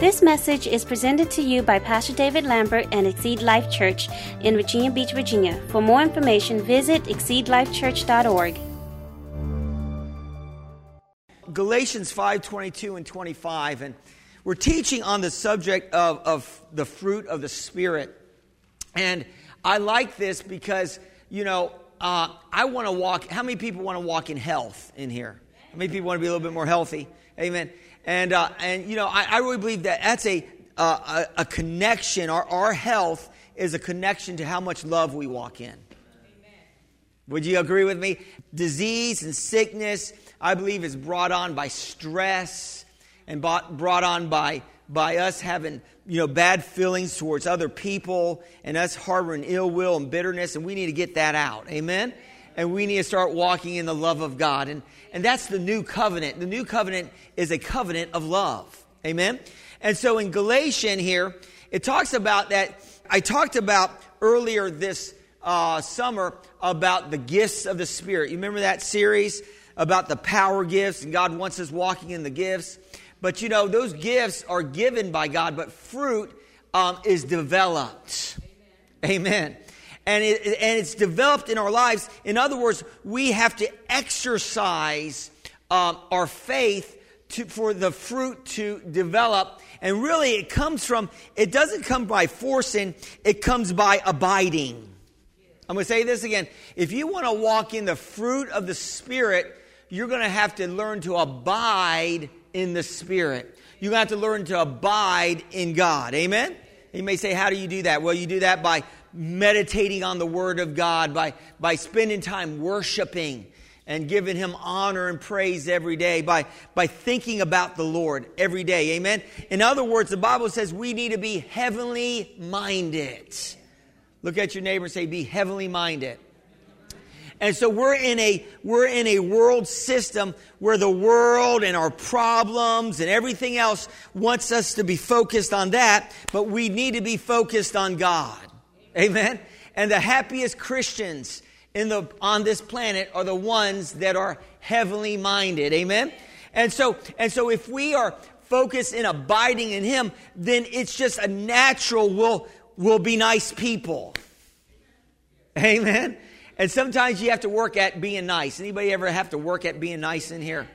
This message is presented to you by Pastor David Lambert and Exceed Life Church in Virginia Beach, Virginia. For more information, visit exceedlifechurch.org. Galatians 5 22 and 25. And we're teaching on the subject of, of the fruit of the Spirit. And I like this because, you know, uh, I want to walk. How many people want to walk in health in here? How many people want to be a little bit more healthy? Amen. And, uh, and you know, I, I, really believe that that's a, uh, a, a, connection. Our, our health is a connection to how much love we walk in. Amen. Would you agree with me? Disease and sickness, I believe, is brought on by stress and brought, brought on by, by us having you know, bad feelings towards other people and us harboring ill will and bitterness, and we need to get that out. Amen? And we need to start walking in the love of God. And, and that's the new covenant. The new covenant is a covenant of love. Amen? And so in Galatian here, it talks about that. I talked about earlier this uh, summer about the gifts of the Spirit. You remember that series about the power gifts, and God wants us walking in the gifts. But you know, those gifts are given by God, but fruit um, is developed. Amen. Amen. And, it, and it's developed in our lives. In other words, we have to exercise um, our faith to, for the fruit to develop. And really, it comes from, it doesn't come by forcing, it comes by abiding. I'm going to say this again. If you want to walk in the fruit of the Spirit, you're going to have to learn to abide in the Spirit. You have to learn to abide in God. Amen? You may say, How do you do that? Well, you do that by meditating on the Word of God, by, by spending time worshiping and giving Him honor and praise every day, by, by thinking about the Lord every day. Amen? In other words, the Bible says we need to be heavenly minded. Look at your neighbor and say, Be heavenly minded. And so we're in a, we're in a world system where the world and our problems and everything else wants us to be focused on that, but we need to be focused on God. Amen. And the happiest Christians in the, on this planet are the ones that are heavenly minded. Amen. And so, and so if we are focused in abiding in Him, then it's just a natural we'll, we'll be nice people. Amen. And sometimes you have to work at being nice. Anybody ever have to work at being nice in here?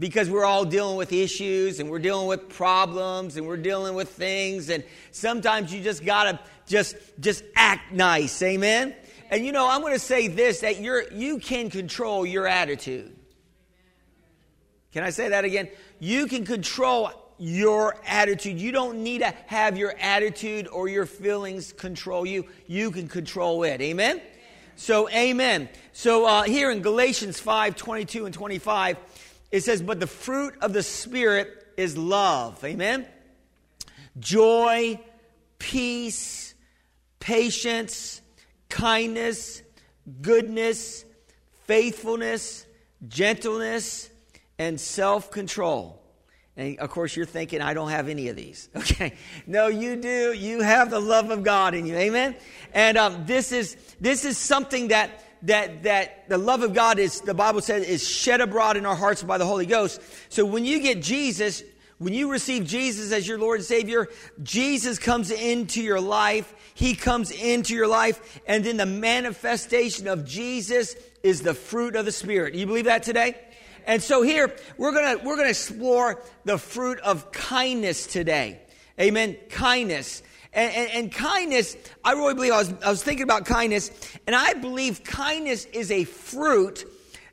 Because we're all dealing with issues and we're dealing with problems and we're dealing with things and sometimes you just got to just just act nice. Amen. And you know, I'm going to say this that you're you can control your attitude. Can I say that again? You can control your attitude. You don't need to have your attitude or your feelings control you. You can control it. Amen? So, amen. So, uh, here in Galatians 5 22 and 25, it says, But the fruit of the Spirit is love. Amen. Joy, peace, patience, kindness, goodness, faithfulness, gentleness, and self control. And of course, you're thinking, I don't have any of these. Okay. No, you do. You have the love of God in you. Amen. And um, this is this is something that that that the love of God is the Bible says is shed abroad in our hearts by the Holy Ghost. So when you get Jesus, when you receive Jesus as your Lord and Savior, Jesus comes into your life. He comes into your life, and then the manifestation of Jesus is the fruit of the Spirit. You believe that today? And so here we're gonna we're gonna explore the fruit of kindness today. Amen. Kindness. And, and, and, kindness, I really believe, I was, I was thinking about kindness, and I believe kindness is a fruit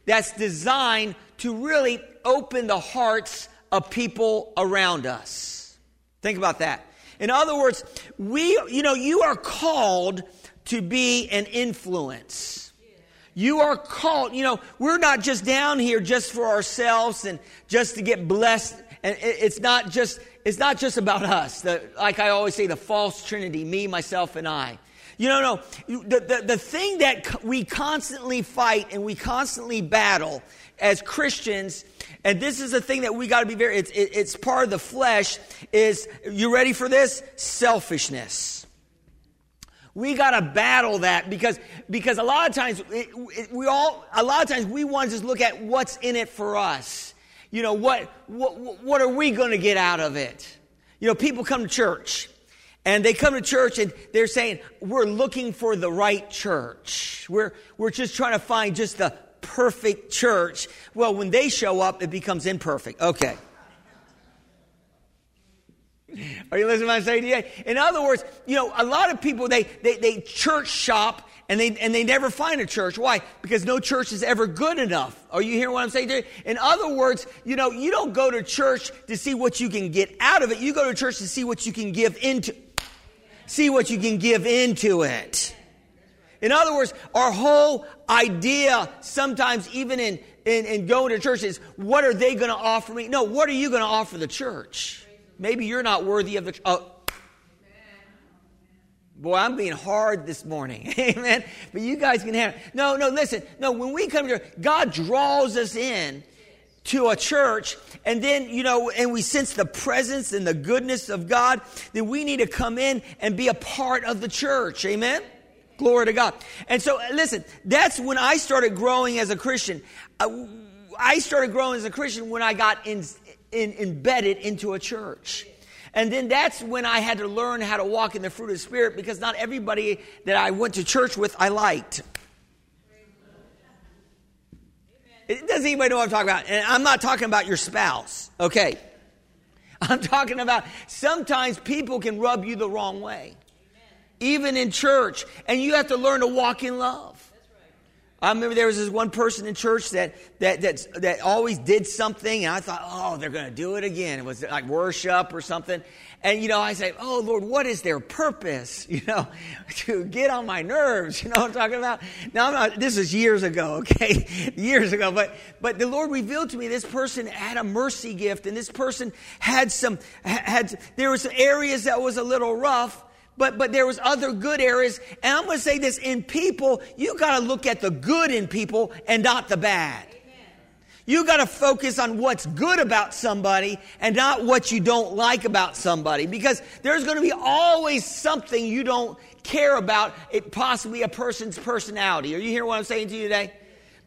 that's designed to really open the hearts of people around us. Think about that. In other words, we, you know, you are called to be an influence. You are called, you know, we're not just down here just for ourselves and just to get blessed. And it's not just, it's not just about us. The, like I always say, the false trinity, me, myself, and I. You know, no, the, the, the thing that we constantly fight and we constantly battle as Christians, and this is the thing that we got to be very, it's, it, it's part of the flesh, is, you ready for this? Selfishness. We got to battle that because, because a lot of times it, it, we all, a lot of times we want to just look at what's in it for us. You know, what, what, what are we going to get out of it? You know, people come to church and they come to church and they're saying, we're looking for the right church. We're, we're just trying to find just the perfect church. Well, when they show up, it becomes imperfect. Okay. Are you listening to what I'm saying to you? In other words, you know, a lot of people, they, they, they church shop and they, and they never find a church. Why? Because no church is ever good enough. Are you hearing what I'm saying? In other words, you know, you don't go to church to see what you can get out of it. You go to church to see what you can give into. See what you can give into it. In other words, our whole idea, sometimes even in, in, in going to church, is what are they going to offer me? No, what are you going to offer the church? Maybe you're not worthy of the. Oh, Boy, I'm being hard this morning. Amen. But you guys can have it. No, no, listen. No, when we come here, God draws us in to a church and then, you know, and we sense the presence and the goodness of God, then we need to come in and be a part of the church. Amen. Glory to God. And so, listen, that's when I started growing as a Christian. I started growing as a Christian when I got in, in, embedded into a church. And then that's when I had to learn how to walk in the fruit of the Spirit because not everybody that I went to church with I liked. It, doesn't anybody know what I'm talking about? And I'm not talking about your spouse, okay? I'm talking about sometimes people can rub you the wrong way, even in church, and you have to learn to walk in love. I remember there was this one person in church that, that, that, that always did something, and I thought, oh, they're going to do it again. It was like worship or something. And, you know, I say, oh, Lord, what is their purpose? You know, to get on my nerves. You know what I'm talking about? Now, I'm not, this is years ago, okay? years ago. But, but the Lord revealed to me this person had a mercy gift, and this person had some, had, there were some areas that was a little rough, but but there was other good areas. And i'm going to say this in people you got to look at the good in people and not the bad. You got to focus on what's good about somebody and not what you don't like about somebody because there's going to be always something you don't care about it possibly a person's personality. Are you hearing what i'm saying to you today?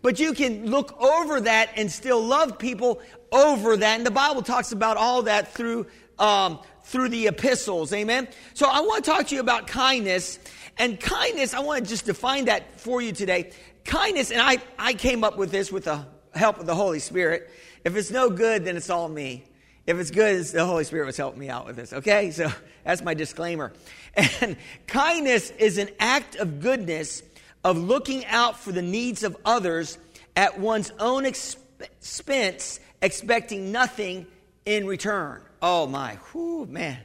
But you can look over that and still love people over that. And the bible talks about all that through um, through the epistles. Amen. So I want to talk to you about kindness. And kindness, I want to just define that for you today. Kindness, and I, I came up with this with the help of the Holy Spirit. If it's no good, then it's all me. If it's good, it's the Holy Spirit was helping me out with this. Okay? So that's my disclaimer. And kindness is an act of goodness, of looking out for the needs of others at one's own expense, expecting nothing in return. Oh my, whoo, man.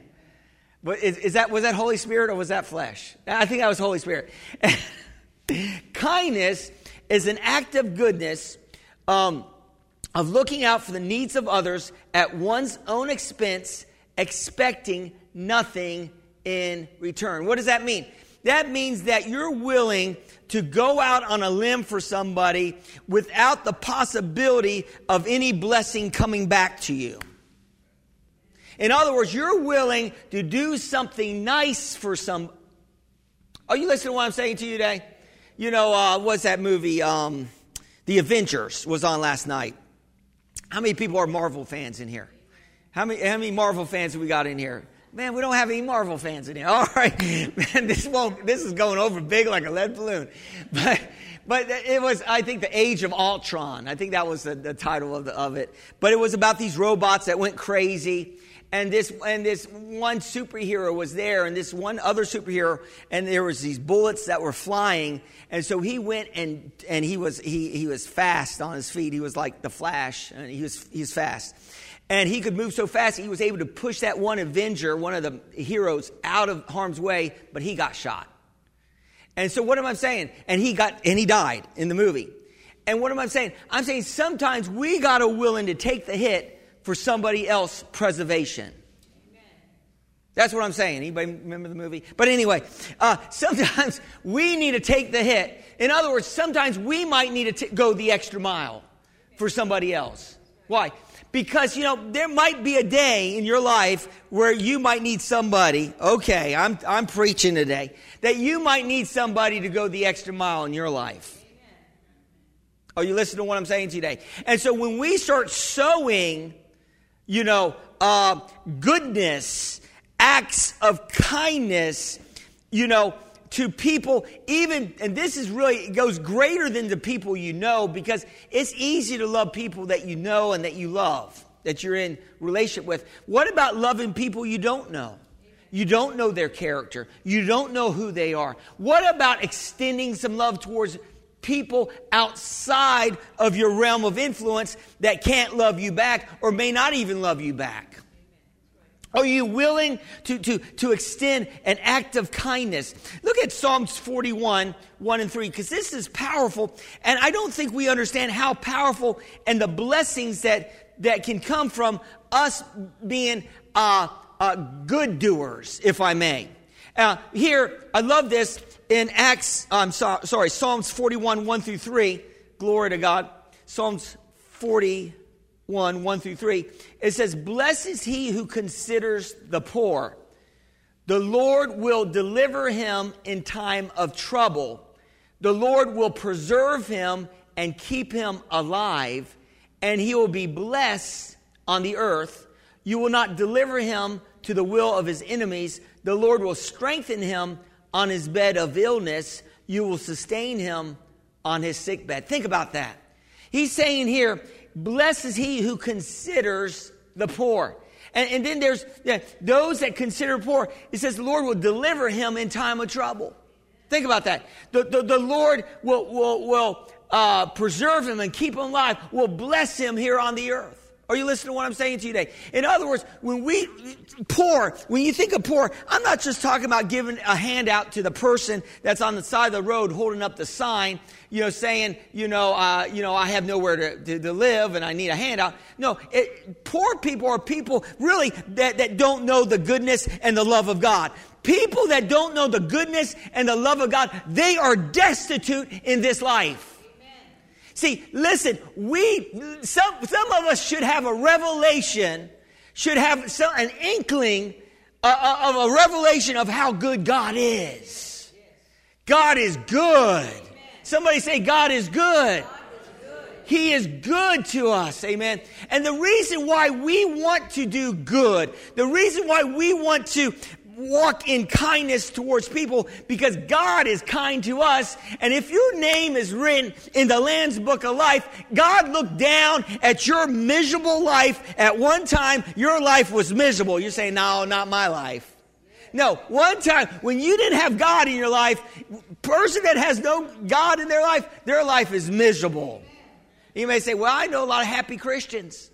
But is, is, that was that Holy Spirit or was that flesh? I think that was Holy Spirit. Kindness is an act of goodness, um, of looking out for the needs of others at one's own expense, expecting nothing in return. What does that mean? That means that you're willing to go out on a limb for somebody without the possibility of any blessing coming back to you. In other words, you're willing to do something nice for some. Are you listening to what I'm saying to you today? You know, uh, what's that movie? Um, the Avengers was on last night. How many people are Marvel fans in here? How many, how many Marvel fans have we got in here? Man, we don't have any Marvel fans in here. All right, man, this won't. This is going over big like a lead balloon. But but it was, I think, the Age of Ultron. I think that was the, the title of, the, of it. But it was about these robots that went crazy and this and this one superhero was there and this one other superhero and there was these bullets that were flying. And so he went and and he was he he was fast on his feet. He was like the flash and he was he was fast. And he could move so fast he was able to push that one avenger one of the heroes out of harm's way but he got shot. And so what am i saying? And he got and he died in the movie. And what am i saying? I'm saying sometimes we got to willing to take the hit for somebody else preservation. That's what I'm saying. Anybody remember the movie? But anyway, uh, sometimes we need to take the hit. In other words, sometimes we might need to t- go the extra mile for somebody else. Why? Because, you know, there might be a day in your life where you might need somebody, okay, I'm, I'm preaching today, that you might need somebody to go the extra mile in your life. Are you listening to what I'm saying today? And so when we start sowing, you know, uh, goodness, acts of kindness, you know, to people, even, and this is really, it goes greater than the people you know because it's easy to love people that you know and that you love, that you're in relationship with. What about loving people you don't know? You don't know their character. You don't know who they are. What about extending some love towards people outside of your realm of influence that can't love you back or may not even love you back? Are you willing to, to, to extend an act of kindness? Look at Psalms 41, 1 and 3, because this is powerful. And I don't think we understand how powerful and the blessings that, that can come from us being uh, uh, good doers, if I may. Uh, here, I love this in Acts, I'm so, sorry, Psalms 41, 1 through 3. Glory to God. Psalms 41, 1 1 through 3, it says, Blessed is he who considers the poor. The Lord will deliver him in time of trouble. The Lord will preserve him and keep him alive, and he will be blessed on the earth. You will not deliver him to the will of his enemies. The Lord will strengthen him on his bed of illness. You will sustain him on his sick bed. Think about that. He's saying here, Blessed is he who considers the poor. And, and then there's yeah, those that consider poor. It says the Lord will deliver him in time of trouble. Think about that. The, the, the Lord will, will, will uh, preserve him and keep him alive, will bless him here on the earth. Are you listening to what I'm saying to you today? In other words, when we poor, when you think of poor, I'm not just talking about giving a handout to the person that's on the side of the road holding up the sign, you know, saying, you know, uh, you know, I have nowhere to, to, to, live and I need a handout. No, it, poor people are people really that, that don't know the goodness and the love of God. People that don't know the goodness and the love of God, they are destitute in this life. See, listen, we, some, some of us should have a revelation, should have some, an inkling uh, uh, of a revelation of how good God is. God is good. Somebody say, God is good. He is good to us. Amen. And the reason why we want to do good, the reason why we want to walk in kindness towards people because God is kind to us. And if your name is written in the Lamb's Book of Life, God looked down at your miserable life. At one time, your life was miserable. You're saying, no, not my life. No, one time when you didn't have God in your life, person that has no God in their life, their life is miserable. You may say, well, I know a lot of happy Christians.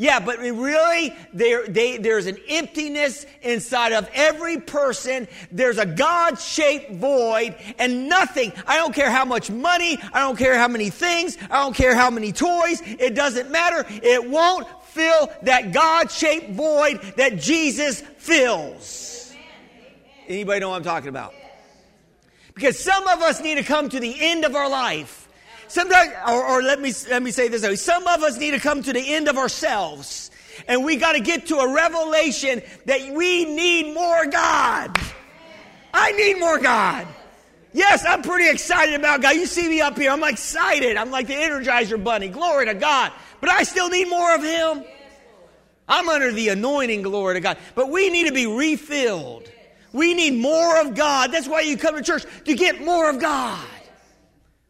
Yeah, but really, there, they, there's an emptiness inside of every person. There's a God shaped void and nothing. I don't care how much money. I don't care how many things. I don't care how many toys. It doesn't matter. It won't fill that God shaped void that Jesus fills. Anybody know what I'm talking about? Because some of us need to come to the end of our life Sometimes, or, or let me let me say this way: some of us need to come to the end of ourselves, and we got to get to a revelation that we need more God. I need more God. Yes, I'm pretty excited about God. You see me up here, I'm excited. I'm like the Energizer Bunny. Glory to God. But I still need more of Him. I'm under the anointing, glory to God. But we need to be refilled. We need more of God. That's why you come to church, to get more of God.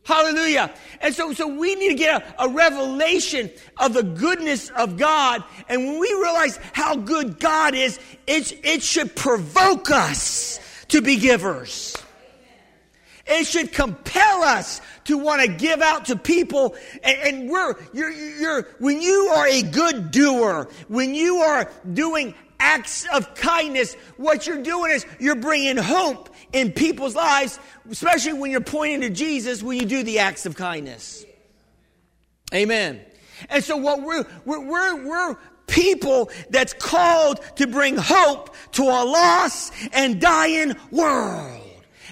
Hallelujah. And so, so we need to get a, a, revelation of the goodness of God. And when we realize how good God is, it, it should provoke us to be givers. It should compel us to want to give out to people. And, and we're, you're, you're, when you are a good doer, when you are doing acts of kindness, what you're doing is you're bringing hope in people's lives, especially when you're pointing to Jesus when you do the acts of kindness. Amen. And so what we're, we're, we're, we're people that's called to bring hope to a lost and dying world.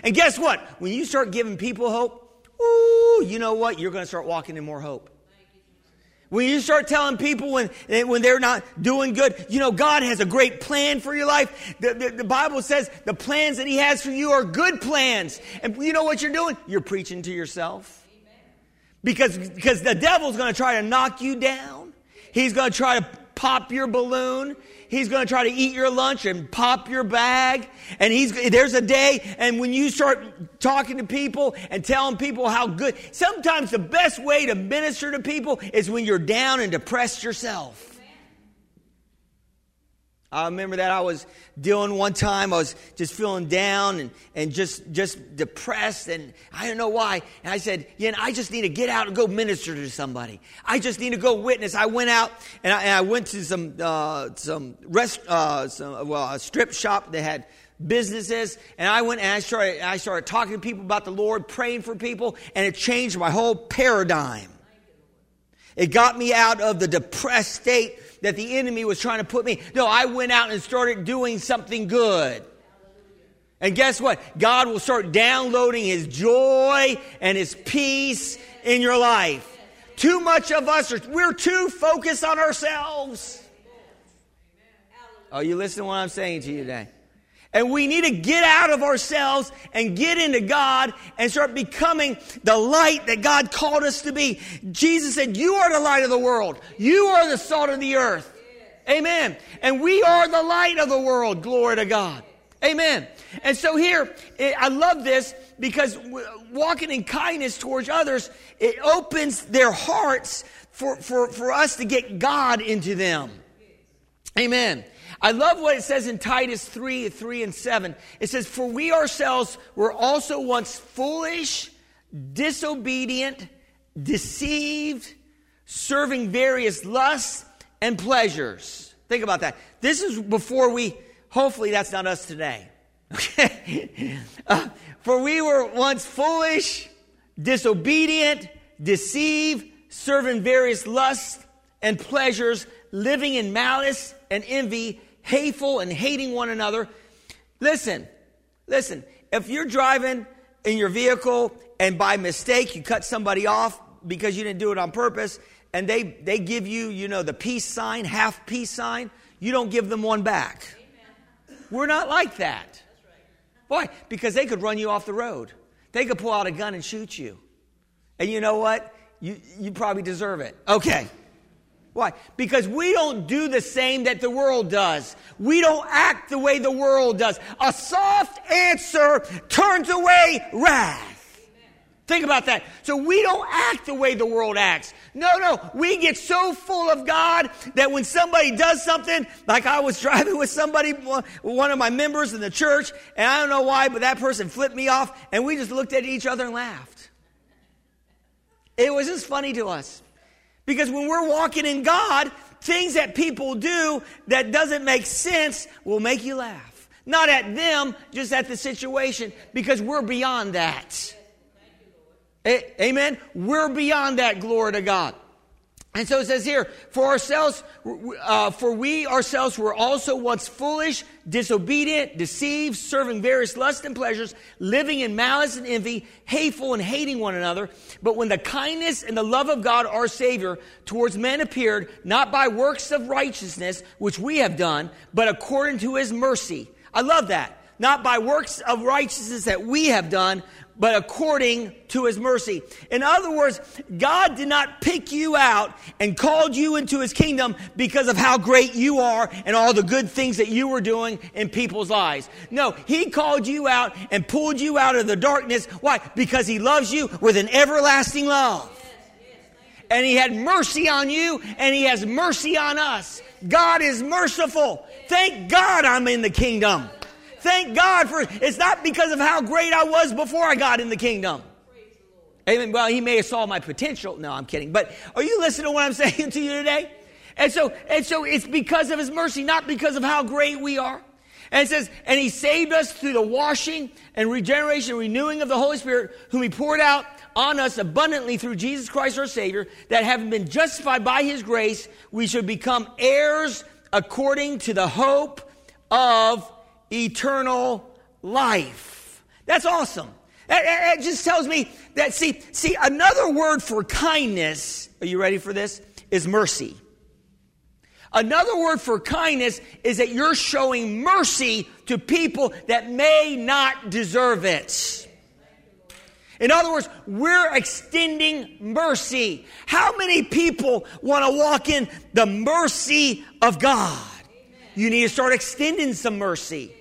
And guess what? When you start giving people hope, ooh, you know what? You're going to start walking in more hope. When you start telling people when, eh, when they're not doing good, you know, God has a great plan for your life. The, the, the, Bible says the plans that He has for you are good plans. And you know what you're doing? You're preaching to yourself. Because, because the devil's going to try to knock you down. He's going to try to pop your balloon. He's going to try to eat your lunch and pop your bag. And he's, there's a day, and when you start talking to people and telling people how good, sometimes the best way to minister to people is when you're down and depressed yourself. I remember that I was doing one time. I was just feeling down and, and just, just depressed, and I don't know why. And I said, Yeah, I just need to get out and go minister to somebody. I just need to go witness. I went out and I, and I went to some, uh, some, rest, uh, some, well, a strip shop that had businesses, and I went and I started, I started talking to people about the Lord, praying for people, and it changed my whole paradigm. It got me out of the depressed state that the enemy was trying to put me. No, I went out and started doing something good. And guess what? God will start downloading His joy and His peace in your life. Too much of us are, we're too focused on ourselves. Are you listening to what I'm saying to you today? And we need to get out of ourselves and get into God and start becoming the light that God called us to be. Jesus said, You are the light of the world. You are the salt of the earth. Amen. And we are the light of the world. Glory to God. Amen. And so here, I love this because walking in kindness towards others, it opens their hearts for, for, for us to get God into them. Amen. I love what it says in Titus 3 3 and 7. It says, For we ourselves were also once foolish, disobedient, deceived, serving various lusts and pleasures. Think about that. This is before we, hopefully, that's not us today. Okay? Uh, for we were once foolish, disobedient, deceived, serving various lusts and pleasures, living in malice and envy hateful and hating one another. Listen, listen, if you're driving in your vehicle and by mistake you cut somebody off because you didn't do it on purpose and they, they give you, you know, the peace sign, half peace sign, you don't give them one back. Amen. We're not like that. Why? Because they could run you off the road. They could pull out a gun and shoot you. And you know what? You, you probably deserve it. Okay. Why? Because we don't do the same that the world does. We don't act the way the world does. A soft answer turns away wrath. Think about that. So we don't act the way the world acts. No, no. We get so full of God that when somebody does something, like I was driving with somebody, one of my members in the church, and I don't know why, but that person flipped me off, and we just looked at each other and laughed. It was just funny to us. Because when we're walking in God, things that people do that doesn't make sense will make you laugh. Not at them, just at the situation, because we're beyond that. Amen? We're beyond that, glory to God. And so it says here, for ourselves, uh, for we ourselves were also once foolish, disobedient, deceived, serving various lusts and pleasures, living in malice and envy, hateful and hating one another. But when the kindness and the love of God our Savior towards men appeared, not by works of righteousness, which we have done, but according to his mercy. I love that. Not by works of righteousness that we have done, but according to his mercy. In other words, God did not pick you out and called you into his kingdom because of how great you are and all the good things that you were doing in people's lives. No, he called you out and pulled you out of the darkness. Why? Because he loves you with an everlasting love. And he had mercy on you and he has mercy on us. God is merciful. Thank God I'm in the kingdom. Thank God for it's not because of how great I was before I got in the kingdom. Amen. Well, he may have saw my potential. No, I'm kidding. But are you listening to what I'm saying to you today? And so, and so it's because of his mercy, not because of how great we are. And it says, and he saved us through the washing and regeneration renewing of the Holy Spirit, whom he poured out on us abundantly through Jesus Christ our Savior, that having been justified by his grace, we should become heirs according to the hope of eternal life. That's awesome. It just tells me that, see, see, another word for kindness, are you ready for this? Is mercy. Another word for kindness is that you're showing mercy to people that may not deserve it. In other words, we're extending mercy. How many people want to walk in the mercy of God? You need to start extending some mercy.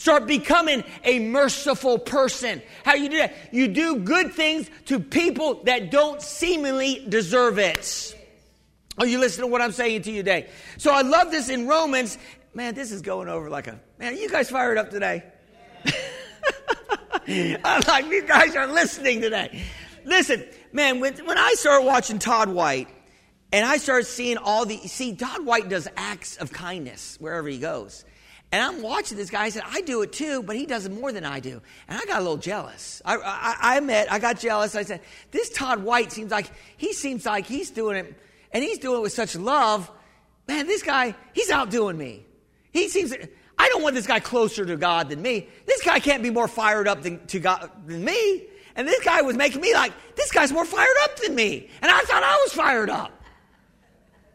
Start becoming a merciful person. How you do that? You do good things to people that don't seemingly deserve it. Are you listening to what I'm saying to you today? So I love this in Romans. Man, this is going over like a man. You guys fired up today? I'm like, you guys are listening today. Listen, man, when, when I started watching Todd White and I started seeing all the, see, Todd White does acts of kindness wherever he goes. And I'm watching this guy. I said, I do it too, but he does it more than I do. And I got a little jealous. I, I, I admit, I got jealous. I said, this Todd White seems like, he seems like he's doing it, and he's doing it with such love. Man, this guy, he's outdoing me. He seems, I don't want this guy closer to God than me. This guy can't be more fired up than, to God than me. And this guy was making me like, this guy's more fired up than me. And I thought I was fired up.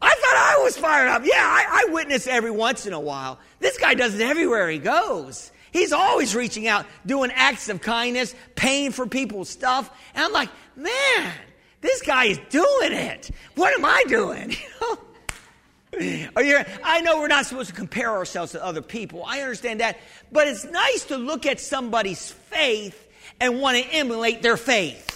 I thought I was fired up. Yeah, I, I witness every once in a while. This guy does it everywhere he goes. He's always reaching out, doing acts of kindness, paying for people's stuff. And I'm like, man, this guy is doing it. What am I doing? I know we're not supposed to compare ourselves to other people. I understand that. But it's nice to look at somebody's faith and want to emulate their faith.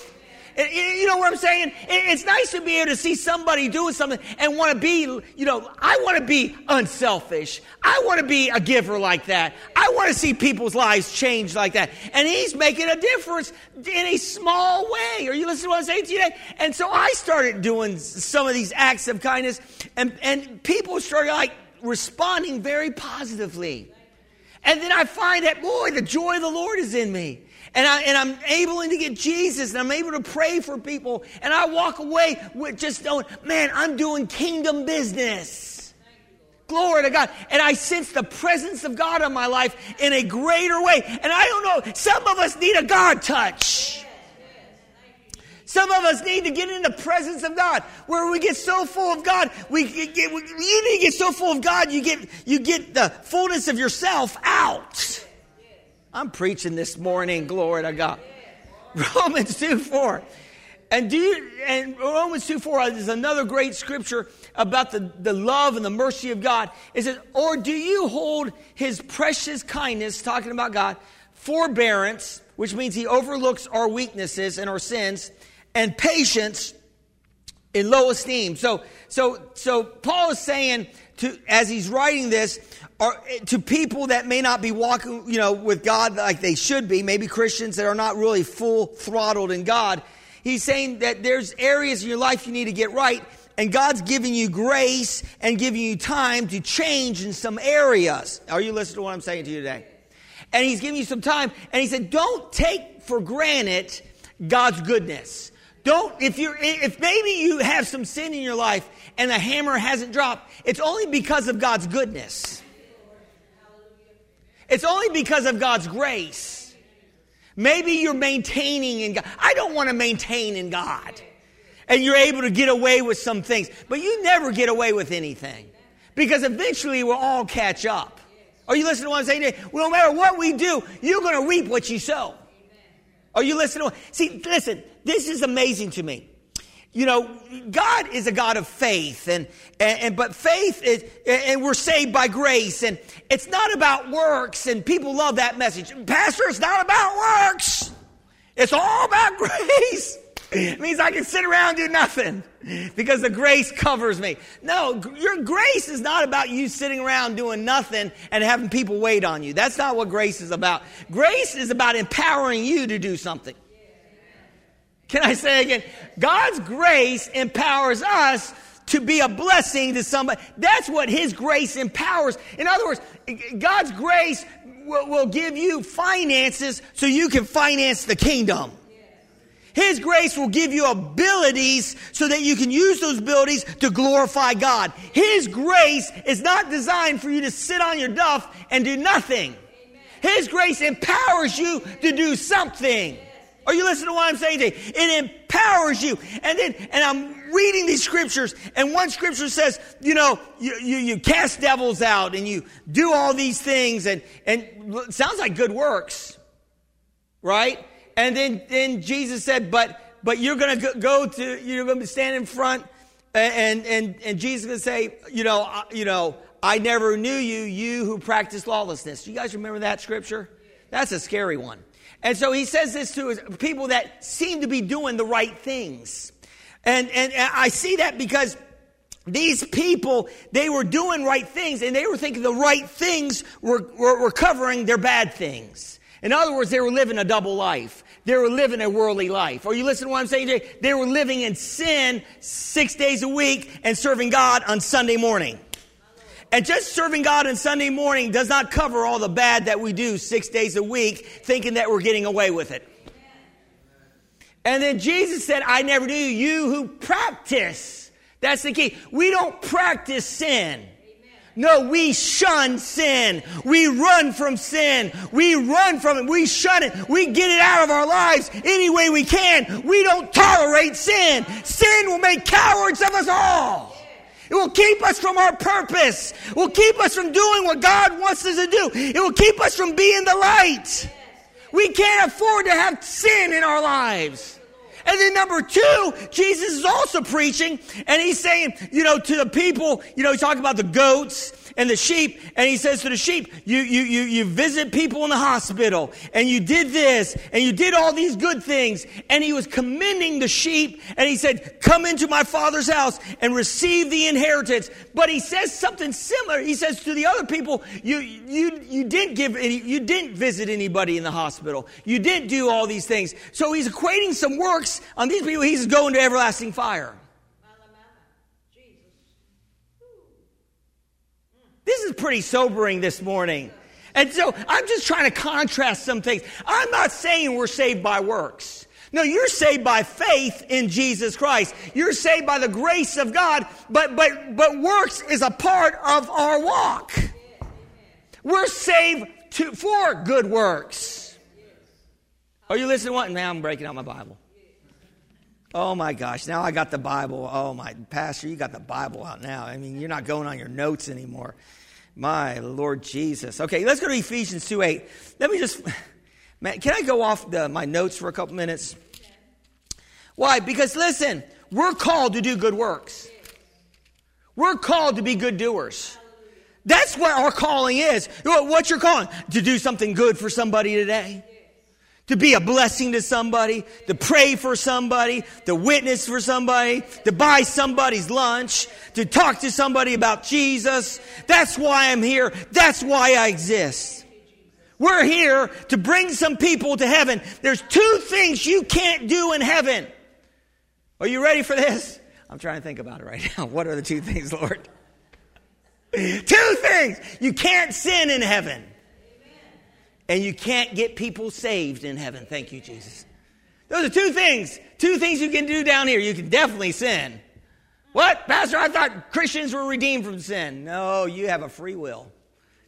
You know what I'm saying? It's nice to be able to see somebody doing something and want to be, you know, I want to be unselfish. I want to be a giver like that. I want to see people's lives change like that. And he's making a difference in a small way. Are you listening to what I'm saying today? And so I started doing some of these acts of kindness and, and people started like responding very positively. And then I find that, boy, the joy of the Lord is in me and, I, and I'm able to get Jesus and I'm able to pray for people and I walk away with just knowing, man, I'm doing kingdom business. Glory to God. And I sense the presence of God in my life in a greater way. And I don't know, some of us need a God touch. Some of us need to get in the presence of God, where we get so full of God. We get, you need to get so full of God, you get you get the fullness of yourself out. I'm preaching this morning, glory to God. Romans 2 4. And do you, and Romans 2 4 is another great scripture about the, the love and the mercy of God. It says, Or do you hold his precious kindness, talking about God, forbearance, which means he overlooks our weaknesses and our sins, and patience in low esteem? So, so, so Paul is saying to, as he's writing this, or to people that may not be walking, you know, with God like they should be, maybe Christians that are not really full throttled in God. He's saying that there's areas in your life you need to get right, and God's giving you grace and giving you time to change in some areas. Are you listening to what I'm saying to you today? And He's giving you some time, and He said, don't take for granted God's goodness. Don't, if you're, if maybe you have some sin in your life and the hammer hasn't dropped, it's only because of God's goodness. It's only because of God's grace. Maybe you're maintaining in God. I don't want to maintain in God. And you're able to get away with some things, but you never get away with anything because eventually we'll all catch up. Are you listening to what I'm saying? Well, no matter what we do, you're going to reap what you sow. Are you listening? See, listen, this is amazing to me. You know, God is a God of faith, and, and, and, but faith is, and we're saved by grace, and it's not about works, and people love that message. Pastor, it's not about works. It's all about grace. It means I can sit around do nothing because the grace covers me. No, your grace is not about you sitting around doing nothing and having people wait on you. That's not what grace is about. Grace is about empowering you to do something. Can I say again? God's grace empowers us to be a blessing to somebody. That's what His grace empowers. In other words, God's grace will, will give you finances so you can finance the kingdom. His grace will give you abilities so that you can use those abilities to glorify God. His grace is not designed for you to sit on your duff and do nothing. His grace empowers you to do something. Are you listening to what I'm saying today? It empowers you. And then, and I'm reading these scriptures, and one scripture says, you know, you, you, you cast devils out and you do all these things, and, and sounds like good works, right? And then, then Jesus said, but, but you're going to go to, you're going to stand in front and, and, and Jesus going to say, you know, you know, I never knew you, you who practice lawlessness. You guys remember that scripture? That's a scary one. And so he says this to people that seem to be doing the right things. And, and, and I see that because these people, they were doing right things and they were thinking the right things were, were, were covering their bad things. In other words, they were living a double life. They were living a worldly life. Are you listening to what I'm saying today? They were living in sin six days a week and serving God on Sunday morning. And just serving God on Sunday morning does not cover all the bad that we do six days a week, thinking that we're getting away with it. And then Jesus said, I never knew you who practice. That's the key. We don't practice sin. No, we shun sin. We run from sin. We run from it. We shun it. We get it out of our lives any way we can. We don't tolerate sin. Sin will make cowards of us all. It will keep us from our purpose. It will keep us from doing what God wants us to do. It will keep us from being the light. We can't afford to have sin in our lives. And then number two, Jesus is also preaching and he's saying, you know, to the people, you know, he's talking about the goats and the sheep. And he says to the sheep, you, you, you, you visit people in the hospital and you did this and you did all these good things. And he was commending the sheep and he said, come into my father's house and receive the inheritance. But he says something similar. He says to the other people, you, you, you didn't give any, you didn't visit anybody in the hospital. You didn't do all these things. So he's equating some works on these people. He's going to everlasting fire. This is pretty sobering this morning. And so I'm just trying to contrast some things. I'm not saying we're saved by works. No, you're saved by faith in Jesus Christ. You're saved by the grace of God, but, but, but works is a part of our walk. We're saved to, for good works. Are you listening? What? Now I'm breaking out my Bible. Oh my gosh, now I got the Bible. Oh my, Pastor, you got the Bible out now. I mean, you're not going on your notes anymore. My Lord Jesus. Okay, let's go to Ephesians 2 8. Let me just, man, can I go off the, my notes for a couple minutes? Why? Because listen, we're called to do good works. We're called to be good doers. That's what our calling is. What's your calling? To do something good for somebody today to be a blessing to somebody, to pray for somebody, to witness for somebody, to buy somebody's lunch, to talk to somebody about Jesus. That's why I'm here. That's why I exist. We're here to bring some people to heaven. There's two things you can't do in heaven. Are you ready for this? I'm trying to think about it right now. What are the two things, Lord? two things. You can't sin in heaven. And you can't get people saved in heaven. Thank you, Jesus. Those are two things. Two things you can do down here. You can definitely sin. What? Pastor, I thought Christians were redeemed from sin. No, you have a free will.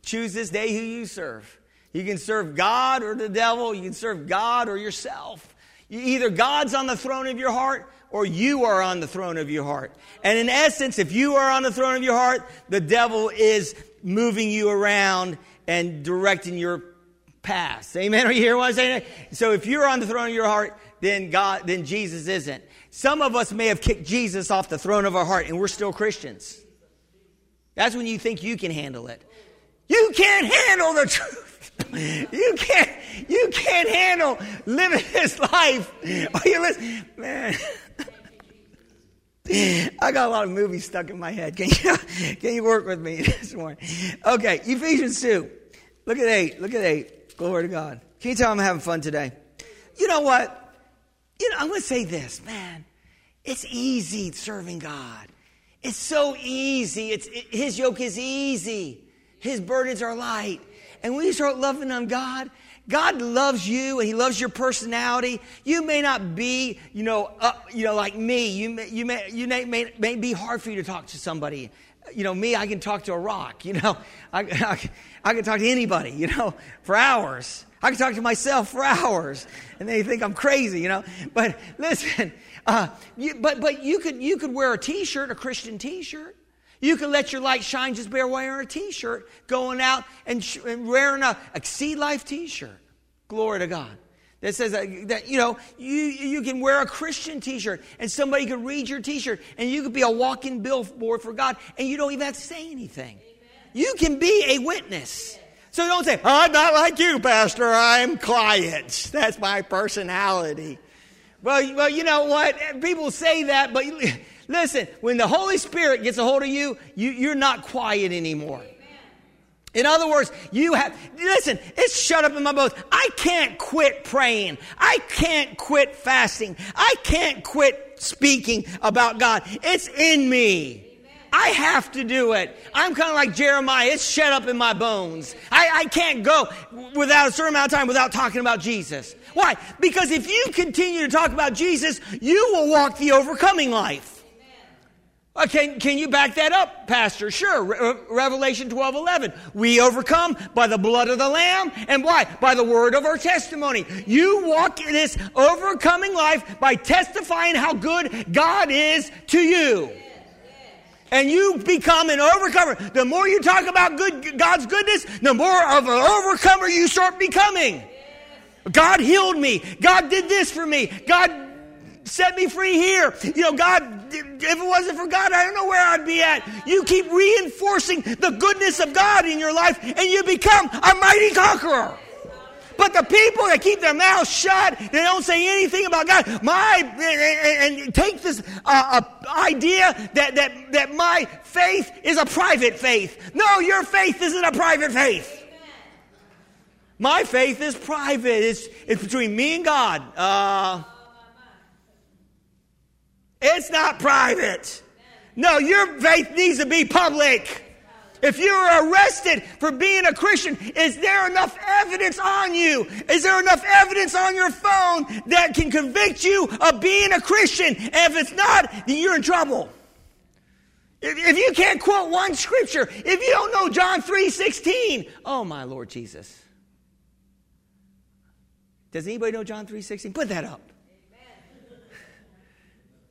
Choose this day who you serve. You can serve God or the devil. You can serve God or yourself. Either God's on the throne of your heart or you are on the throne of your heart. And in essence, if you are on the throne of your heart, the devil is moving you around and directing your pass. Amen. Are you hearing what I'm saying? So if you're on the throne of your heart, then God, then Jesus isn't. Some of us may have kicked Jesus off the throne of our heart and we're still Christians. That's when you think you can handle it. You can't handle the truth. You can't, you can't handle living this life. Are you listening? Man. I got a lot of movies stuck in my head. Can you, can you work with me this morning? Okay, Ephesians 2. Look at 8. Look at 8. Glory to God. Can you tell I'm having fun today? You know what? You know, I'm going to say this, man. It's easy serving God. It's so easy. It's, it, his yoke is easy. His burdens are light. And when you start loving on God, God loves you and He loves your personality. You may not be, you know, uh, you know, like me. You may, you may, you may, may, may be hard for you to talk to somebody you know, me, I can talk to a rock, you know, I, I, I, can talk to anybody, you know, for hours. I can talk to myself for hours, and they think I'm crazy, you know. But listen, uh, you, but but you could you could wear a T-shirt, a Christian T-shirt. You could let your light shine just by wearing a T-shirt, going out and, sh- and wearing a Exceed Life T-shirt. Glory to God. That says that, that, you know you, you can wear a christian t-shirt and somebody could read your t-shirt and you could be a walking billboard for god and you don't even have to say anything. Amen. you can be a witness. So don't say i'm not like you pastor. I'm quiet that's my personality. Well, well you know what? People say that but listen when the holy spirit gets a hold of you, you you're not quiet anymore in other words, you have, listen, it's shut up in my bones. I can't quit praying. I can't quit fasting. I can't quit speaking about God. It's in me. I have to do it. I'm kind of like Jeremiah. It's shut up in my bones. I, I can't go without a certain amount of time without talking about Jesus. Why? Because if you continue to talk about Jesus, you will walk the overcoming life. Uh, can, can you back that up, Pastor? Sure. Re- uh, Revelation 12 11. We overcome by the blood of the Lamb. And why? By the word of our testimony. You walk in this overcoming life by testifying how good God is to you. And you become an overcomer. The more you talk about good, God's goodness, the more of an overcomer you start becoming. God healed me. God did this for me. God set me free here. You know, God, if it wasn't for God, I don't know where I'd be at. You keep reinforcing the goodness of God in your life and you become a mighty conqueror. But the people that keep their mouths shut, they don't say anything about God. My and, take this uh, uh, idea that, that that my faith is a private faith. No, your faith isn't a private faith. My faith is private. It's, it's between me and God. Uh, it's not private. No, your faith needs to be public. If you're arrested for being a Christian, is there enough evidence on you? Is there enough evidence on your phone that can convict you of being a Christian? And if it's not, then you're in trouble. If, if you can't quote one scripture, if you don't know John 3 16, oh my Lord Jesus. Does anybody know John 3 16? Put that up.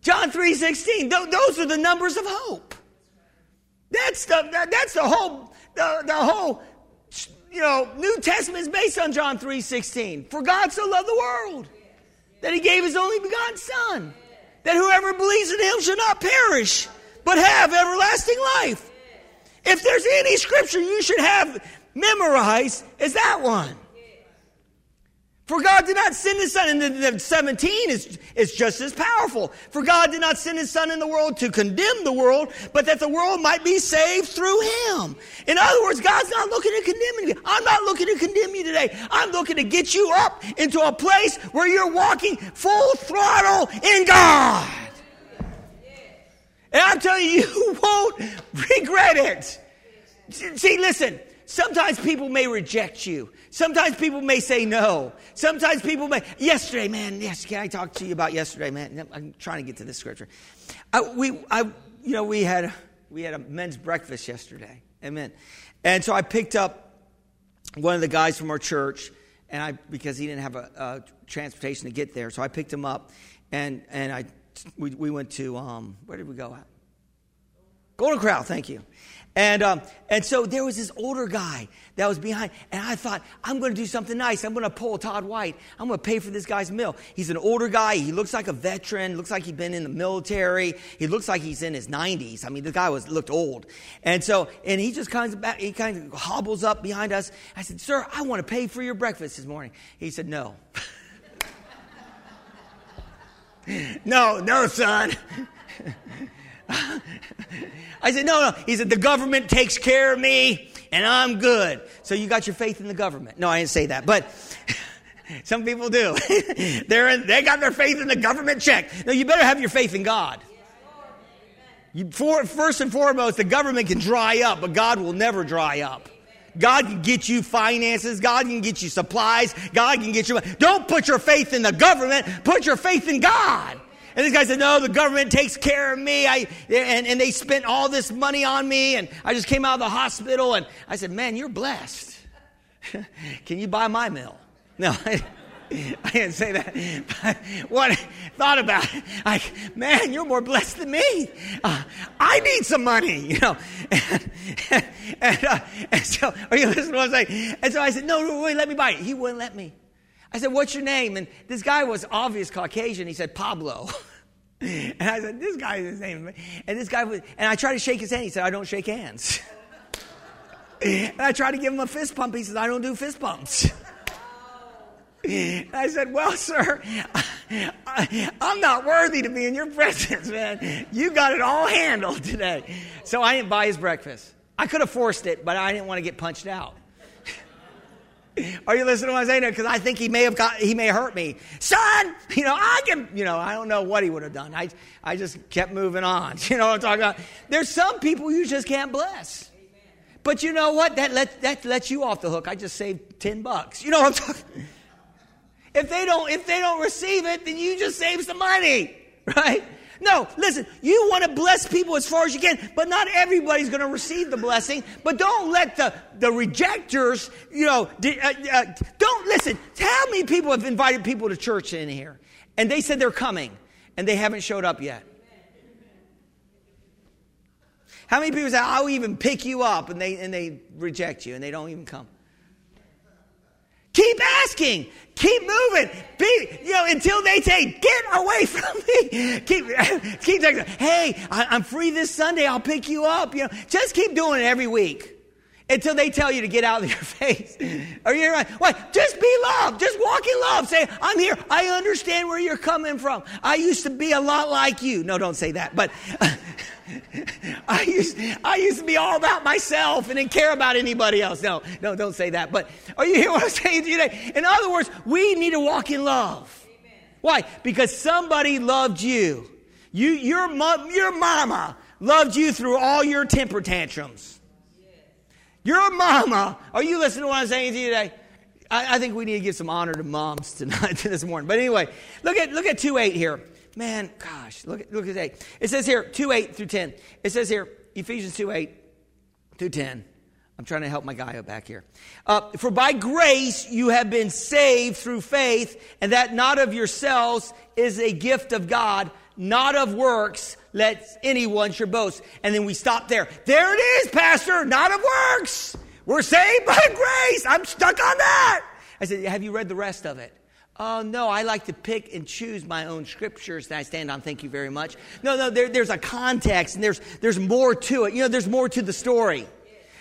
John 3.16, those are the numbers of hope. That's the, that's the whole, the, the whole, you know, New Testament is based on John 3.16. For God so loved the world that he gave his only begotten son, that whoever believes in him should not perish, but have everlasting life. If there's any scripture you should have memorized, is that one. For God did not send his son, and the, the 17 is, is just as powerful. For God did not send his son in the world to condemn the world, but that the world might be saved through him. In other words, God's not looking to condemn you. I'm not looking to condemn you today. I'm looking to get you up into a place where you're walking full throttle in God. And I'm telling you, you won't regret it. See, listen, sometimes people may reject you. Sometimes people may say no. Sometimes people may, yesterday, man, yes, can I talk to you about yesterday, man? I'm trying to get to this scripture. I, we, I, you know, we had, we had a men's breakfast yesterday. Amen. And so I picked up one of the guys from our church, and I, because he didn't have a, a transportation to get there, so I picked him up, and, and I, we, we went to, um, where did we go at? Golden Corral, thank you. And, um, and so there was this older guy that was behind, and I thought, I'm going to do something nice. I'm going to pull Todd White. I'm going to pay for this guy's meal. He's an older guy. He looks like a veteran. Looks like he'd been in the military. He looks like he's in his 90s. I mean, the guy was looked old. And so, and he just kind of back, he kind of hobbles up behind us. I said, Sir, I want to pay for your breakfast this morning. He said, No. no, no, son. I said, no, no. He said, the government takes care of me and I'm good. So you got your faith in the government. No, I didn't say that, but some people do. They're in, they got their faith in the government check. No, you better have your faith in God. You, for, first and foremost, the government can dry up, but God will never dry up. God can get you finances. God can get you supplies. God can get you. Don't put your faith in the government. Put your faith in God. And this guy said, No, the government takes care of me. I, and, and they spent all this money on me. And I just came out of the hospital. And I said, Man, you're blessed. Can you buy my meal? No, I, I didn't say that. But what I thought about it, like, man, you're more blessed than me. Uh, I need some money, you know. And, and, uh, and so, are you listening to what I'm saying? And so I said, no, no, wait, let me buy it. He wouldn't let me. I said, What's your name? And this guy was obvious Caucasian. He said, Pablo. and I said, This guy is his name. And this guy was, and I tried to shake his hand. He said, I don't shake hands. and I tried to give him a fist pump. He said, I don't do fist pumps. I said, Well, sir, I, am not worthy to be in your presence, man. You got it all handled today. So I didn't buy his breakfast. I could have forced it, but I didn't want to get punched out. Are you listening to what I'm saying? Because I think he may have got, he may hurt me. Son, you know, I can, you know, I don't know what he would have done. I, I just kept moving on. You know what I'm talking about? There's some people you just can't bless. But you know what? That, let, that lets you off the hook. I just saved 10 bucks. You know what I'm talking If they don't, if they don't receive it, then you just save some money, right? No, listen, you want to bless people as far as you can, but not everybody's going to receive the blessing. But don't let the, the rejectors, you know, uh, uh, don't listen. How many people have invited people to church in here? And they said they're coming, and they haven't showed up yet. How many people say, I'll even pick you up, and they, and they reject you, and they don't even come? Keep asking. Keep moving. Be, you know, until they say, get away from me. Keep, keep saying, hey, I, am free this Sunday. I'll pick you up. You know, just keep doing it every week until they tell you to get out of your face. Are you right? What? Just be love. Just walk in love. Say, I'm here. I understand where you're coming from. I used to be a lot like you. No, don't say that. But I used, I used to be all about myself and didn't care about anybody else. No, no, don't say that. But are you hearing what I'm saying to you today? In other words, we need to walk in love. Amen. Why? Because somebody loved you. You, your, mom, your mama loved you through all your temper tantrums. Your mama, are you listening to what I'm saying to you today? I, I think we need to give some honor to moms tonight, this morning. But anyway, look at look at two eight here. Man, gosh, look at look at eight. It says here two eight through ten. It says here Ephesians two eight through ten. I'm trying to help my guy back here. Uh, For by grace you have been saved through faith, and that not of yourselves is a gift of God, not of works, let anyone should boast. And then we stop there. There it is, Pastor, not of works. We're saved by grace. I'm stuck on that. I said, Have you read the rest of it? Oh, no, I like to pick and choose my own scriptures that I stand on. Thank you very much. No, no, there, there's a context and there's, there's more to it. You know, there's more to the story.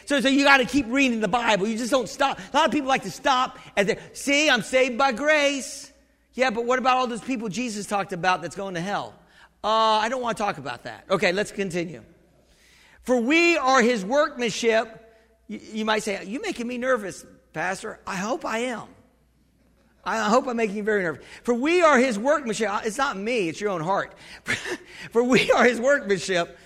So, so you got to keep reading the Bible. You just don't stop. A lot of people like to stop and they see, I'm saved by grace. Yeah, but what about all those people Jesus talked about that's going to hell? Uh, I don't want to talk about that. Okay, let's continue. For we are his workmanship. You, you might say, You making me nervous, Pastor. I hope I am. I hope I'm making you very nervous. For we are his workmanship. It's not me, it's your own heart. For we are his workmanship.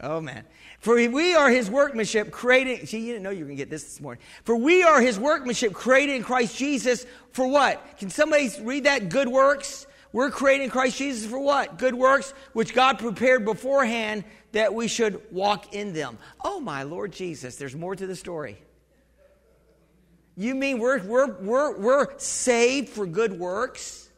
Oh, man. For we are his workmanship created. See, you didn't know you were going to get this this morning. For we are his workmanship created in Christ Jesus for what? Can somebody read that? Good works? We're created in Christ Jesus for what? Good works, which God prepared beforehand that we should walk in them. Oh, my Lord Jesus, there's more to the story. You mean we're, we're, we're, we're saved for good works?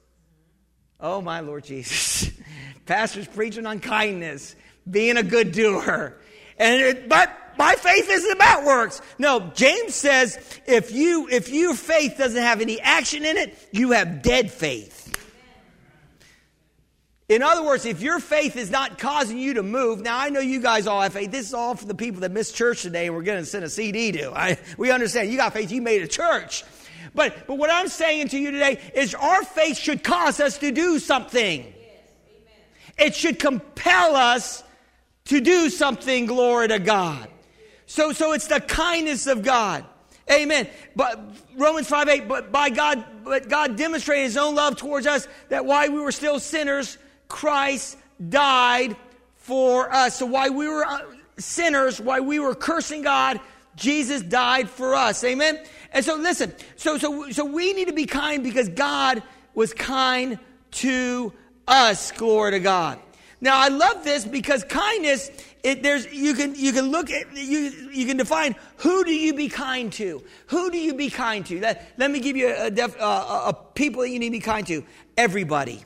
Oh, my Lord Jesus. Pastor's preaching on kindness, being a good doer. And it, but my faith isn't about works. No, James says if you if your faith doesn't have any action in it, you have dead faith. In other words, if your faith is not causing you to move, now I know you guys all have faith. This is all for the people that missed church today and we're going to send a CD to. I, we understand you got faith, you made a church. But, but what I'm saying to you today is our faith should cause us to do something. It should compel us to do something, glory to God. So, so it's the kindness of God. Amen. But Romans 5 8, but by God, but God demonstrated his own love towards us that while we were still sinners, Christ died for us. So while we were uh, sinners, while we were cursing God, Jesus died for us. Amen. And so listen, so so so we need to be kind because God was kind to us. Glory to God. Now I love this because kindness, it, there's you can you can look at you you can define who do you be kind to? Who do you be kind to? That, let me give you a, def, uh, a people that you need to be kind to. Everybody.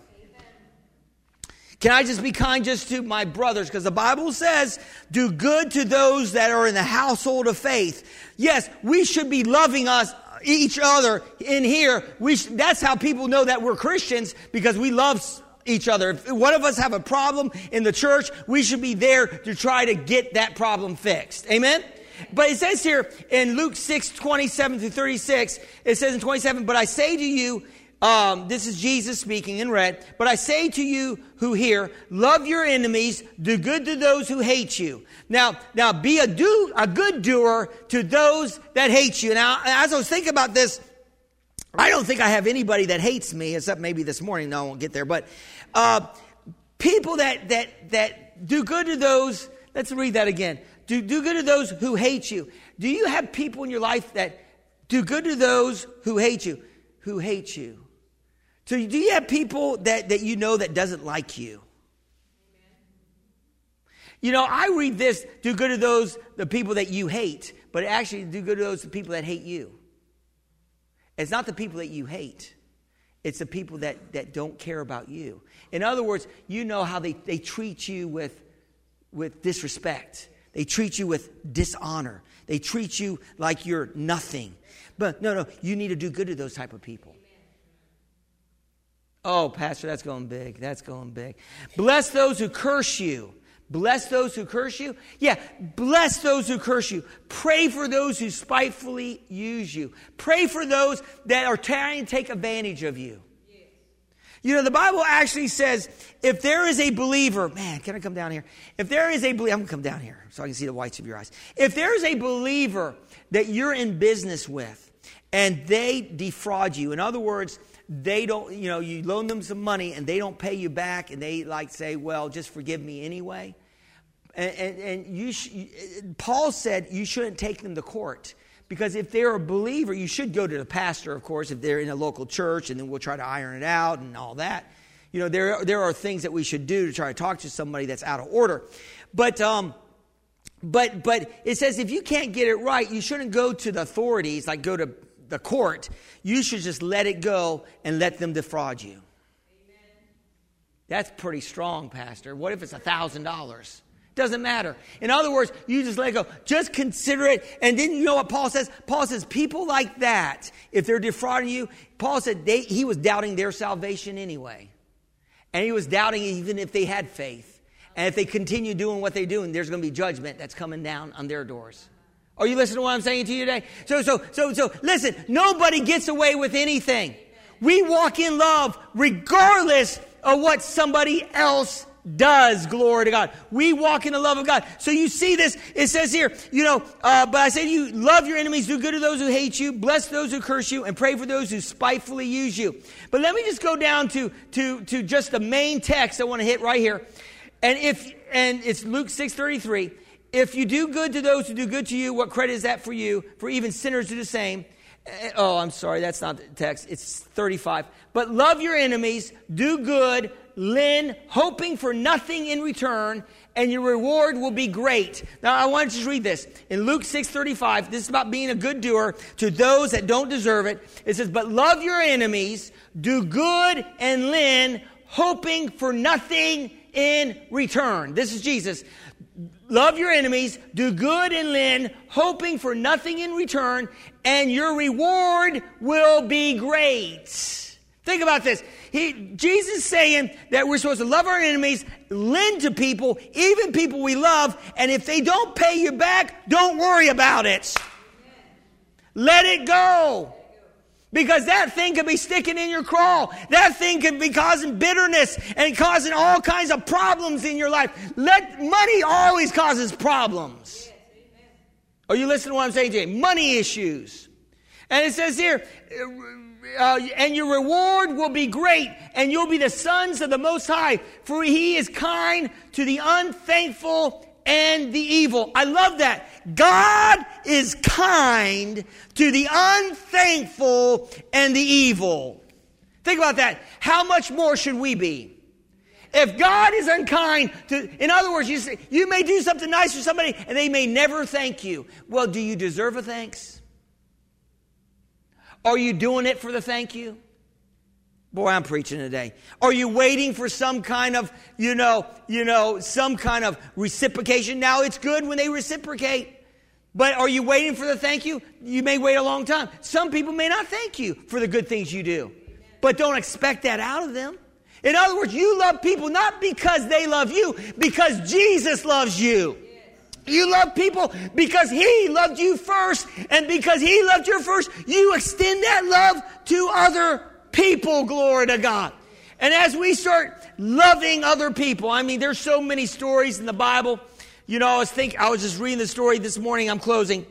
Can I just be kind just to my brothers? Because the Bible says, do good to those that are in the household of faith. Yes, we should be loving us each other in here. We sh- that's how people know that we're Christians because we love each other. If one of us have a problem in the church, we should be there to try to get that problem fixed. Amen? But it says here in Luke 6, 27 through 36, it says in 27, But I say to you, um, this is Jesus speaking in red. But I say to you who hear, love your enemies, do good to those who hate you. Now, now be a do a good doer to those that hate you. Now, as I was thinking about this, I don't think I have anybody that hates me, except maybe this morning. No, I won't get there. But uh, people that that that do good to those. Let's read that again. Do do good to those who hate you. Do you have people in your life that do good to those who hate you? Who hate you? So do you have people that, that you know that doesn't like you? You know, I read this, do good to those, the people that you hate, but actually do good to those the people that hate you. It's not the people that you hate. It's the people that, that don't care about you. In other words, you know how they, they treat you with, with disrespect. They treat you with dishonor. They treat you like you're nothing. But no, no, you need to do good to those type of people. Oh, Pastor, that's going big. That's going big. Bless those who curse you. Bless those who curse you. Yeah, bless those who curse you. Pray for those who spitefully use you. Pray for those that are trying to take advantage of you. You know, the Bible actually says if there is a believer, man, can I come down here? If there is a believer, I'm going to come down here so I can see the whites of your eyes. If there is a believer that you're in business with and they defraud you, in other words, they don't, you know, you loan them some money and they don't pay you back and they like say, well, just forgive me anyway. And, and, and you sh- Paul said you shouldn't take them to court because if they're a believer, you should go to the pastor, of course, if they're in a local church, and then we'll try to iron it out and all that. You know, there, there are things that we should do to try to talk to somebody that's out of order. But, um, but, but it says if you can't get it right, you shouldn't go to the authorities, like go to the court, you should just let it go and let them defraud you. Amen. That's pretty strong, Pastor. What if it's a thousand dollars? Doesn't matter. In other words, you just let go. Just consider it. And then you know what Paul says? Paul says, people like that, if they're defrauding you, Paul said they, he was doubting their salvation anyway. And he was doubting even if they had faith. And if they continue doing what they're doing, there's going to be judgment that's coming down on their doors. Are you listening to what I'm saying to you today? So, so, so, so, listen, nobody gets away with anything. We walk in love regardless of what somebody else does. Glory to God. We walk in the love of God. So you see this, it says here, you know, uh, but I say to you, love your enemies, do good to those who hate you, bless those who curse you, and pray for those who spitefully use you. But let me just go down to, to, to just the main text I want to hit right here. And if, and it's Luke 633. If you do good to those who do good to you, what credit is that for you? For even sinners do the same. Eh, oh, I'm sorry, that's not the text. It's 35. But love your enemies, do good, lend, hoping for nothing in return, and your reward will be great. Now, I want to read this. In Luke 6:35, this is about being a good doer to those that don't deserve it. It says, "But love your enemies, do good and lend, hoping for nothing in return." This is Jesus. Love your enemies, do good and lend, hoping for nothing in return, and your reward will be great. Think about this. He, Jesus saying that we're supposed to love our enemies, lend to people, even people we love, and if they don't pay you back, don't worry about it. Let it go. Because that thing could be sticking in your craw. That thing could be causing bitterness and causing all kinds of problems in your life. Let money always causes problems. Are you listening to what I'm saying you? Money issues. And it says here, uh, and your reward will be great, and you'll be the sons of the Most High, for He is kind to the unthankful and the evil. I love that. God is kind to the unthankful and the evil. Think about that. How much more should we be? If God is unkind to, in other words, you, say, you may do something nice for somebody and they may never thank you. Well, do you deserve a thanks? Are you doing it for the thank you? Boy, I'm preaching today. Are you waiting for some kind of, you know, you know, some kind of reciprocation? Now it's good when they reciprocate. But are you waiting for the thank you? You may wait a long time. Some people may not thank you for the good things you do, but don't expect that out of them. In other words, you love people not because they love you, because Jesus loves you. You love people because He loved you first, and because He loved you first, you extend that love to other people. Glory to God. And as we start loving other people, I mean, there's so many stories in the Bible. You know, I was thinking, I was just reading the story this morning. I'm closing.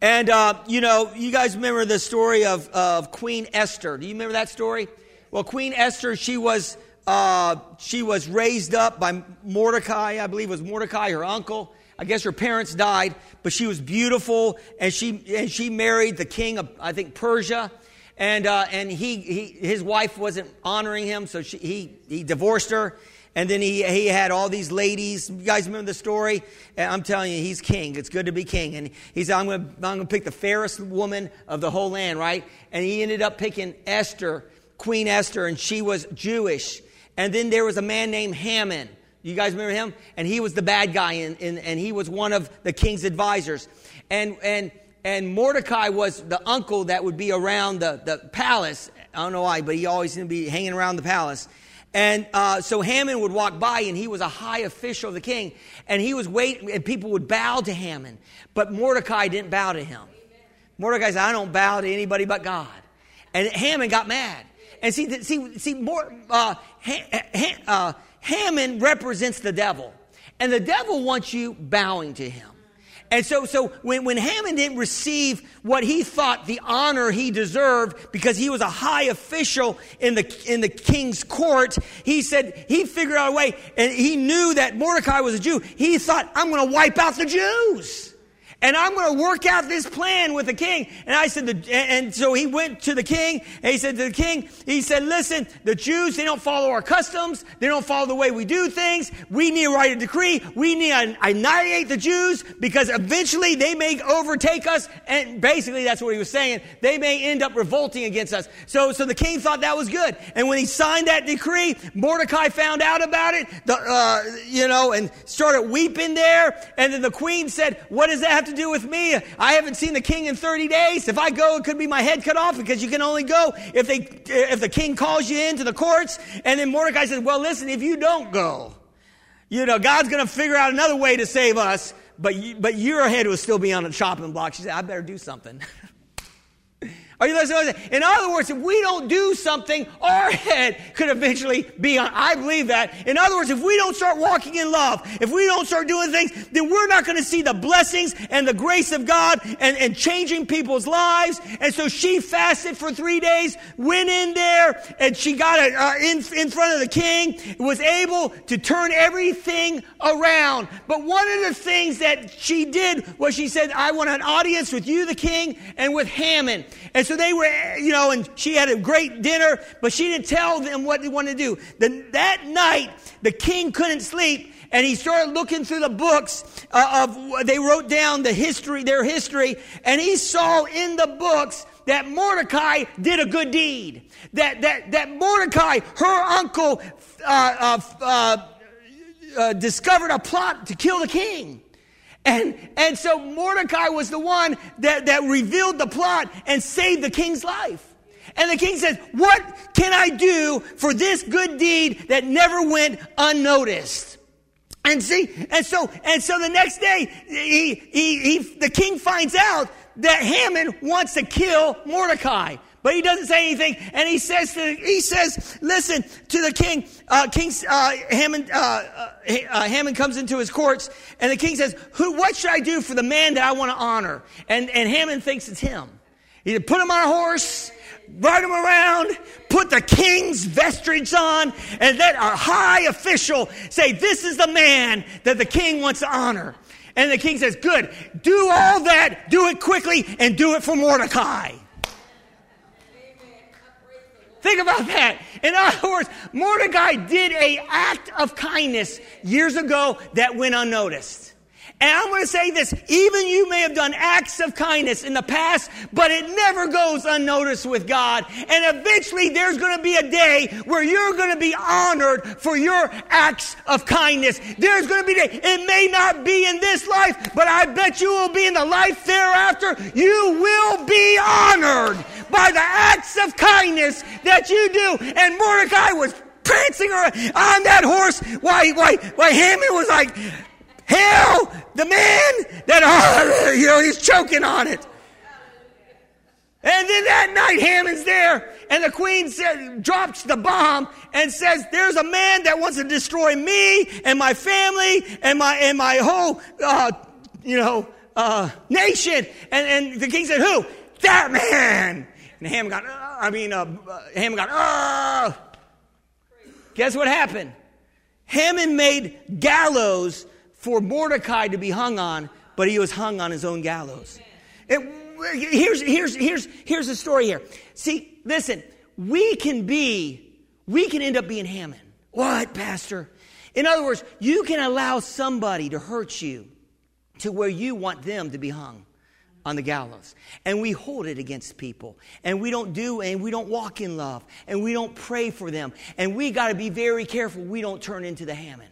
And, uh, you know, you guys remember the story of, of Queen Esther. Do you remember that story? Well, Queen Esther, she was uh, she was raised up by Mordecai, I believe was Mordecai, her uncle. I guess her parents died, but she was beautiful, and she and she married the king of I think Persia, and uh, and he, he his wife wasn't honoring him, so she, he he divorced her, and then he he had all these ladies. You guys remember the story? And I'm telling you, he's king. It's good to be king, and he said, "I'm going to I'm to pick the fairest woman of the whole land, right?" And he ended up picking Esther, Queen Esther, and she was Jewish and then there was a man named Haman. You guys remember him? And he was the bad guy, in, in, and he was one of the king's advisors. And, and, and Mordecai was the uncle that would be around the, the palace. I don't know why, but he always to be hanging around the palace. And uh, so Haman would walk by, and he was a high official of the king. And he was waiting, and people would bow to Haman. But Mordecai didn't bow to him. Mordecai said, I don't bow to anybody but God. And Haman got mad. And see, see, see, more, uh, ha, ha, uh, Haman represents the devil. And the devil wants you bowing to him. And so, so when, when Haman didn't receive what he thought the honor he deserved because he was a high official in the, in the king's court, he said, he figured out a way, and he knew that Mordecai was a Jew. He thought, I'm going to wipe out the Jews and I'm going to work out this plan with the king. And I said, the, and so he went to the king, and he said to the king, he said, listen, the Jews, they don't follow our customs. They don't follow the way we do things. We need to write a decree. We need to annihilate the Jews because eventually they may overtake us. And basically that's what he was saying. They may end up revolting against us. So, so the king thought that was good. And when he signed that decree, Mordecai found out about it, the, uh, you know, and started weeping there. And then the queen said, what does that to do with me? I haven't seen the king in 30 days. If I go, it could be my head cut off because you can only go if they, if the king calls you into the courts. And then Mordecai says, well, listen, if you don't go, you know, God's going to figure out another way to save us, but, you, but your head will still be on the chopping block. She said, I better do something. Are you listening? In other words, if we don't do something, our head could eventually be on. I believe that. In other words, if we don't start walking in love, if we don't start doing things, then we're not going to see the blessings and the grace of God and, and changing people's lives. And so she fasted for three days, went in there, and she got it uh, in, in front of the king, was able to turn everything around. But one of the things that she did was she said, I want an audience with you, the king, and with Haman. And so they were, you know, and she had a great dinner, but she didn't tell them what they wanted to do. The, that night, the king couldn't sleep, and he started looking through the books uh, of, they wrote down the history, their history, and he saw in the books that Mordecai did a good deed. That, that, that Mordecai, her uncle, uh, uh, uh, uh discovered a plot to kill the king. And, and so Mordecai was the one that, that revealed the plot and saved the king's life. And the king says, What can I do for this good deed that never went unnoticed? And see, and so, and so the next day, he, he, he, the king finds out that Haman wants to kill Mordecai. But he doesn't say anything, and he says to, he says, listen to the king. Uh, king uh, Haman, uh, uh, uh, Haman comes into his courts, and the king says, "Who? What should I do for the man that I want to honor?" And and Haman thinks it's him. He said, "Put him on a horse." ride him around, put the king's vestige on, and let a high official say, This is the man that the king wants to honor. And the king says, Good, do all that, do it quickly, and do it for Mordecai. Think about that. In other words, Mordecai did a act of kindness years ago that went unnoticed. And I'm going to say this, even you may have done acts of kindness in the past, but it never goes unnoticed with God. And eventually there's going to be a day where you're going to be honored for your acts of kindness. There's going to be a day, it may not be in this life, but I bet you will be in the life thereafter. You will be honored by the acts of kindness that you do. And Mordecai was prancing on that horse while, while, while Haman was like, Hell, the man that, you know, he's choking on it. And then that night, Hammond's there, and the queen said, drops the bomb and says, "There's a man that wants to destroy me and my family and my and my whole, uh, you know, uh, nation." And, and the king said, "Who? That man." And Hammond got, uh, I mean, uh, Haman got, oh. Guess what happened? Hammond made gallows for Mordecai to be hung on, but he was hung on his own gallows. It, here's, here's, here's, here's the story here. See, listen, we can be, we can end up being Haman. What, Pastor? In other words, you can allow somebody to hurt you to where you want them to be hung on the gallows. And we hold it against people. And we don't do, and we don't walk in love. And we don't pray for them. And we got to be very careful we don't turn into the Haman.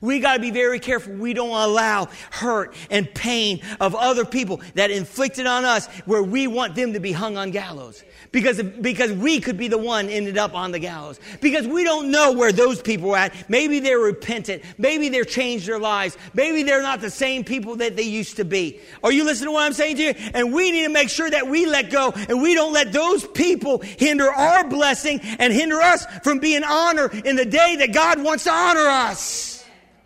We got to be very careful. We don't allow hurt and pain of other people that inflicted on us where we want them to be hung on gallows. Because, because we could be the one ended up on the gallows. Because we don't know where those people are at. Maybe they're repentant. Maybe they're changed their lives. Maybe they're not the same people that they used to be. Are you listening to what I'm saying to you? And we need to make sure that we let go and we don't let those people hinder our blessing and hinder us from being honored in the day that God wants to honor us.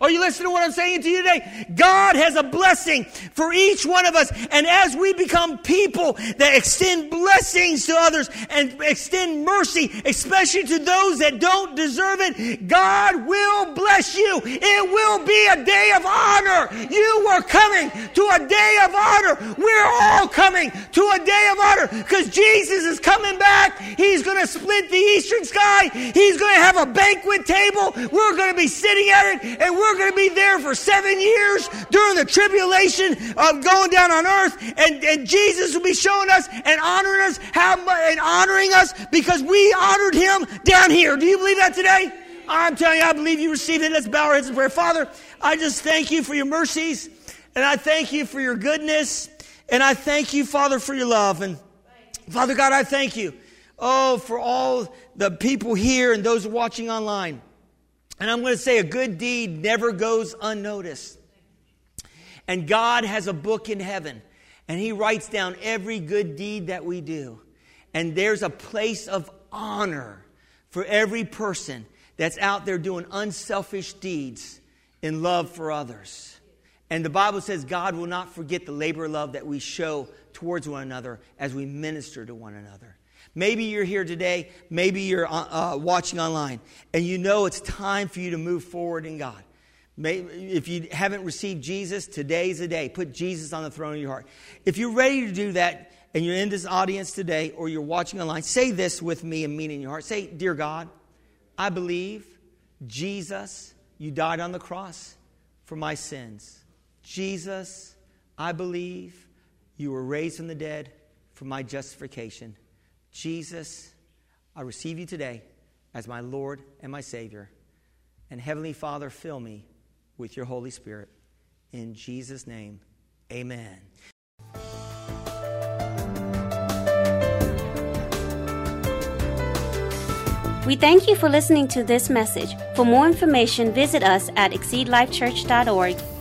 Are you listening to what I'm saying to you today? God has a blessing for each one of us. And as we become people that extend blessings to others and extend mercy, especially to those that don't deserve it, God will bless you. It will be a day of honor. You are coming to a day of honor. We're all coming to a day of honor because Jesus is coming back. He's going to split the eastern sky. He's going to have a banquet table. We're going to be sitting at it and we're we're going to be there for seven years during the tribulation of going down on earth. And, and Jesus will be showing us and honoring us how and honoring us because we honored him down here. Do you believe that today? I'm telling you, I believe you received it. Let's bow our heads in prayer. Father, I just thank you for your mercies and I thank you for your goodness and I thank you, Father, for your love. And Father God, I thank you. Oh, for all the people here and those watching online. And I'm going to say a good deed never goes unnoticed. And God has a book in heaven, and He writes down every good deed that we do. And there's a place of honor for every person that's out there doing unselfish deeds in love for others. And the Bible says God will not forget the labor of love that we show towards one another as we minister to one another. Maybe you're here today, maybe you're uh, uh, watching online, and you know it's time for you to move forward in God. Maybe, if you haven't received Jesus, today's the day. Put Jesus on the throne of your heart. If you're ready to do that, and you're in this audience today, or you're watching online, say this with me and mean in your heart. Say, Dear God, I believe Jesus, you died on the cross for my sins. Jesus, I believe you were raised from the dead for my justification. Jesus, I receive you today as my Lord and my Savior. And Heavenly Father, fill me with your Holy Spirit. In Jesus' name, amen. We thank you for listening to this message. For more information, visit us at exceedlifechurch.org